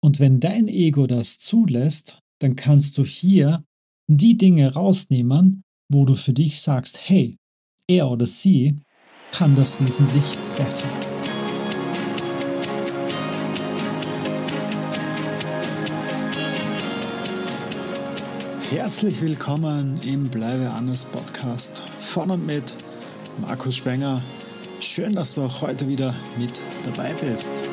Und wenn dein Ego das zulässt, dann kannst du hier die Dinge rausnehmen, wo du für dich sagst, hey, er oder sie kann das wesentlich besser. Herzlich willkommen im Bleibe anders Podcast von und mit Markus Spenger. Schön, dass du auch heute wieder mit dabei bist.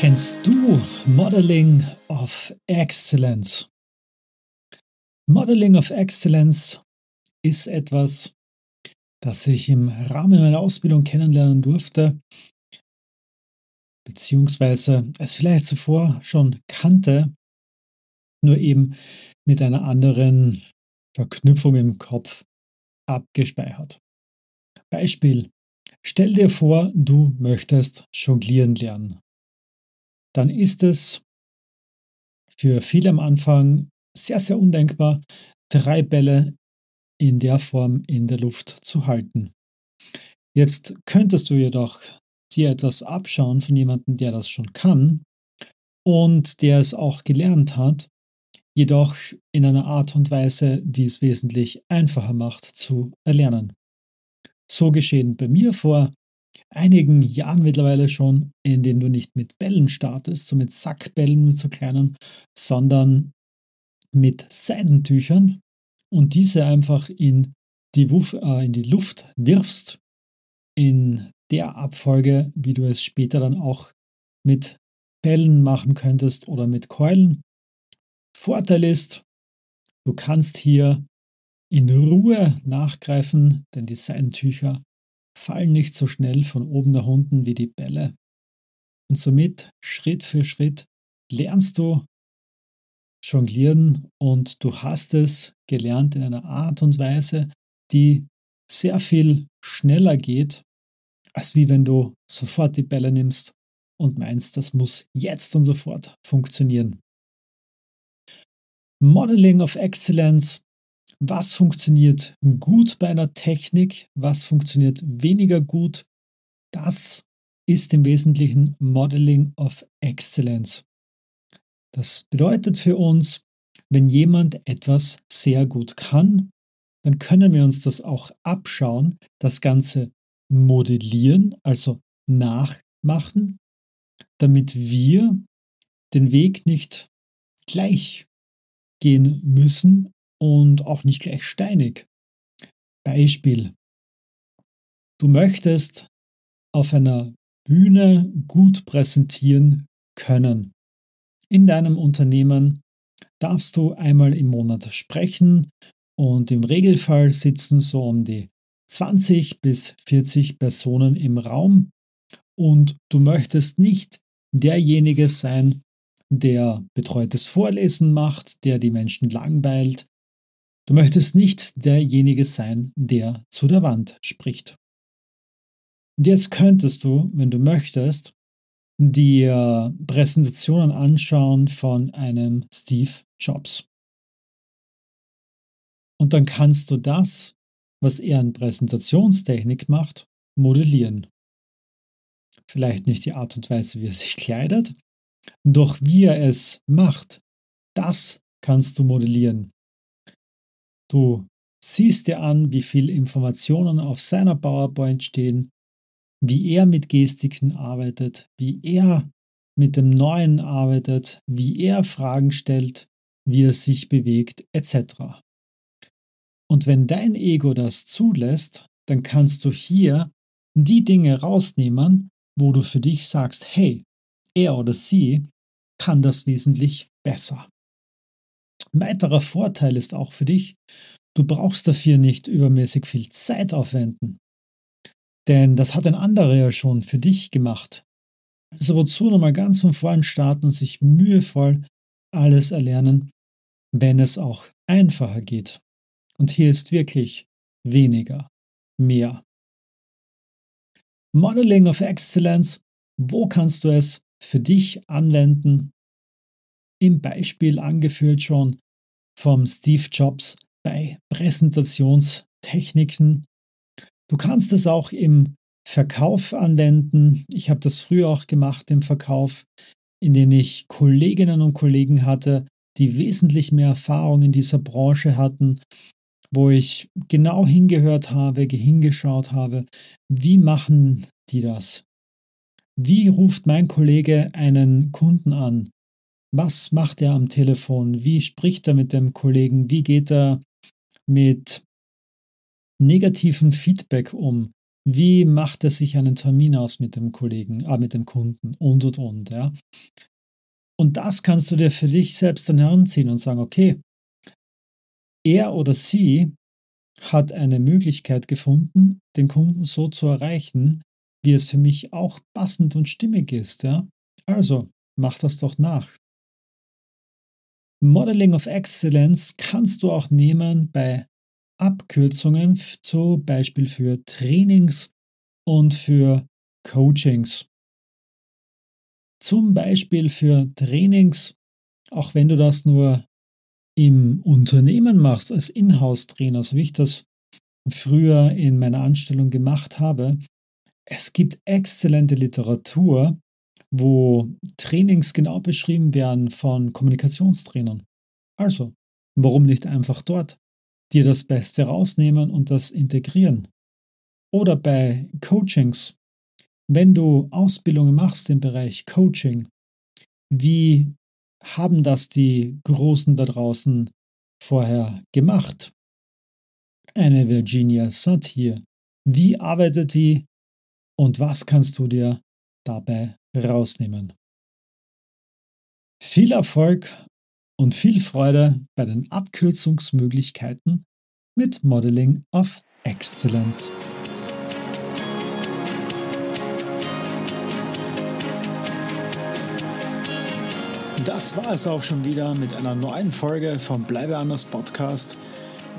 Kennst du Modeling of Excellence? Modeling of Excellence ist etwas, das ich im Rahmen meiner Ausbildung kennenlernen durfte, beziehungsweise es vielleicht zuvor schon kannte, nur eben mit einer anderen Verknüpfung im Kopf abgespeichert. Beispiel. Stell dir vor, du möchtest jonglieren lernen dann ist es für viele am Anfang sehr, sehr undenkbar, drei Bälle in der Form in der Luft zu halten. Jetzt könntest du jedoch dir etwas abschauen von jemandem, der das schon kann und der es auch gelernt hat, jedoch in einer Art und Weise, die es wesentlich einfacher macht zu erlernen. So geschehen bei mir vor einigen Jahren mittlerweile schon, in denen du nicht mit Bällen startest, so mit Sackbällen, mit so kleinen, sondern mit Seidentüchern und diese einfach in die, Wuff, äh, in die Luft wirfst, in der Abfolge, wie du es später dann auch mit Bällen machen könntest oder mit Keulen. Vorteil ist, du kannst hier in Ruhe nachgreifen, denn die Seidentücher fallen nicht so schnell von oben nach unten wie die Bälle. Und somit Schritt für Schritt lernst du jonglieren und du hast es gelernt in einer Art und Weise, die sehr viel schneller geht, als wie wenn du sofort die Bälle nimmst und meinst, das muss jetzt und sofort funktionieren. Modeling of Excellence was funktioniert gut bei einer Technik, was funktioniert weniger gut. Das ist im Wesentlichen Modeling of Excellence. Das bedeutet für uns, wenn jemand etwas sehr gut kann, dann können wir uns das auch abschauen, das Ganze modellieren, also nachmachen, damit wir den Weg nicht gleich gehen müssen, und auch nicht gleich steinig. Beispiel. Du möchtest auf einer Bühne gut präsentieren können. In deinem Unternehmen darfst du einmal im Monat sprechen und im Regelfall sitzen so um die 20 bis 40 Personen im Raum und du möchtest nicht derjenige sein, der betreutes Vorlesen macht, der die Menschen langweilt, Du möchtest nicht derjenige sein, der zu der Wand spricht. Und jetzt könntest du, wenn du möchtest, dir Präsentationen anschauen von einem Steve Jobs. Und dann kannst du das, was er in Präsentationstechnik macht, modellieren. Vielleicht nicht die Art und Weise, wie er sich kleidet, doch wie er es macht, das kannst du modellieren. Du siehst dir an, wie viele Informationen auf seiner PowerPoint stehen, wie er mit Gestiken arbeitet, wie er mit dem Neuen arbeitet, wie er Fragen stellt, wie er sich bewegt, etc. Und wenn dein Ego das zulässt, dann kannst du hier die Dinge rausnehmen, wo du für dich sagst, hey, er oder sie kann das wesentlich besser. Weiterer Vorteil ist auch für dich, du brauchst dafür nicht übermäßig viel Zeit aufwenden. Denn das hat ein anderer ja schon für dich gemacht. Also wozu nochmal ganz von vorn starten und sich mühevoll alles erlernen, wenn es auch einfacher geht. Und hier ist wirklich weniger, mehr. Modeling of Excellence, wo kannst du es für dich anwenden? Im Beispiel angeführt schon vom Steve Jobs bei Präsentationstechniken. Du kannst es auch im Verkauf anwenden. Ich habe das früher auch gemacht im Verkauf, in dem ich Kolleginnen und Kollegen hatte, die wesentlich mehr Erfahrung in dieser Branche hatten, wo ich genau hingehört habe, hingeschaut habe, wie machen die das? Wie ruft mein Kollege einen Kunden an? Was macht er am Telefon? Wie spricht er mit dem Kollegen? Wie geht er mit negativem Feedback um? Wie macht er sich einen Termin aus mit dem Kollegen, äh, mit dem Kunden und und und, ja? Und das kannst du dir für dich selbst dann heranziehen und sagen, okay, er oder sie hat eine Möglichkeit gefunden, den Kunden so zu erreichen, wie es für mich auch passend und stimmig ist, ja? Also, mach das doch nach. Modeling of Excellence kannst du auch nehmen bei Abkürzungen, zum Beispiel für Trainings und für Coachings. Zum Beispiel für Trainings, auch wenn du das nur im Unternehmen machst, als Inhouse-Trainer, so wie ich das früher in meiner Anstellung gemacht habe, es gibt exzellente Literatur, wo Trainings genau beschrieben werden von Kommunikationstrainern. Also, warum nicht einfach dort dir das Beste rausnehmen und das integrieren? Oder bei Coachings, wenn du Ausbildungen machst im Bereich Coaching, wie haben das die Großen da draußen vorher gemacht? Eine Virginia Satir. Wie arbeitet die und was kannst du dir dabei rausnehmen. Viel Erfolg und viel Freude bei den Abkürzungsmöglichkeiten mit Modeling of Excellence. Das war es auch schon wieder mit einer neuen Folge vom Bleibe anders Podcast.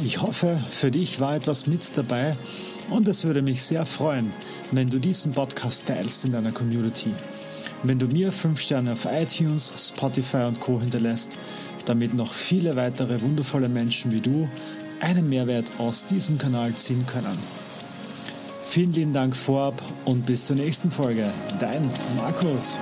Ich hoffe, für dich war etwas mit dabei und es würde mich sehr freuen, wenn du diesen Podcast teilst in deiner Community. Wenn du mir 5 Sterne auf iTunes, Spotify und Co hinterlässt, damit noch viele weitere wundervolle Menschen wie du einen Mehrwert aus diesem Kanal ziehen können. Vielen lieben Dank vorab und bis zur nächsten Folge. Dein Markus.